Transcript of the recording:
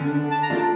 Música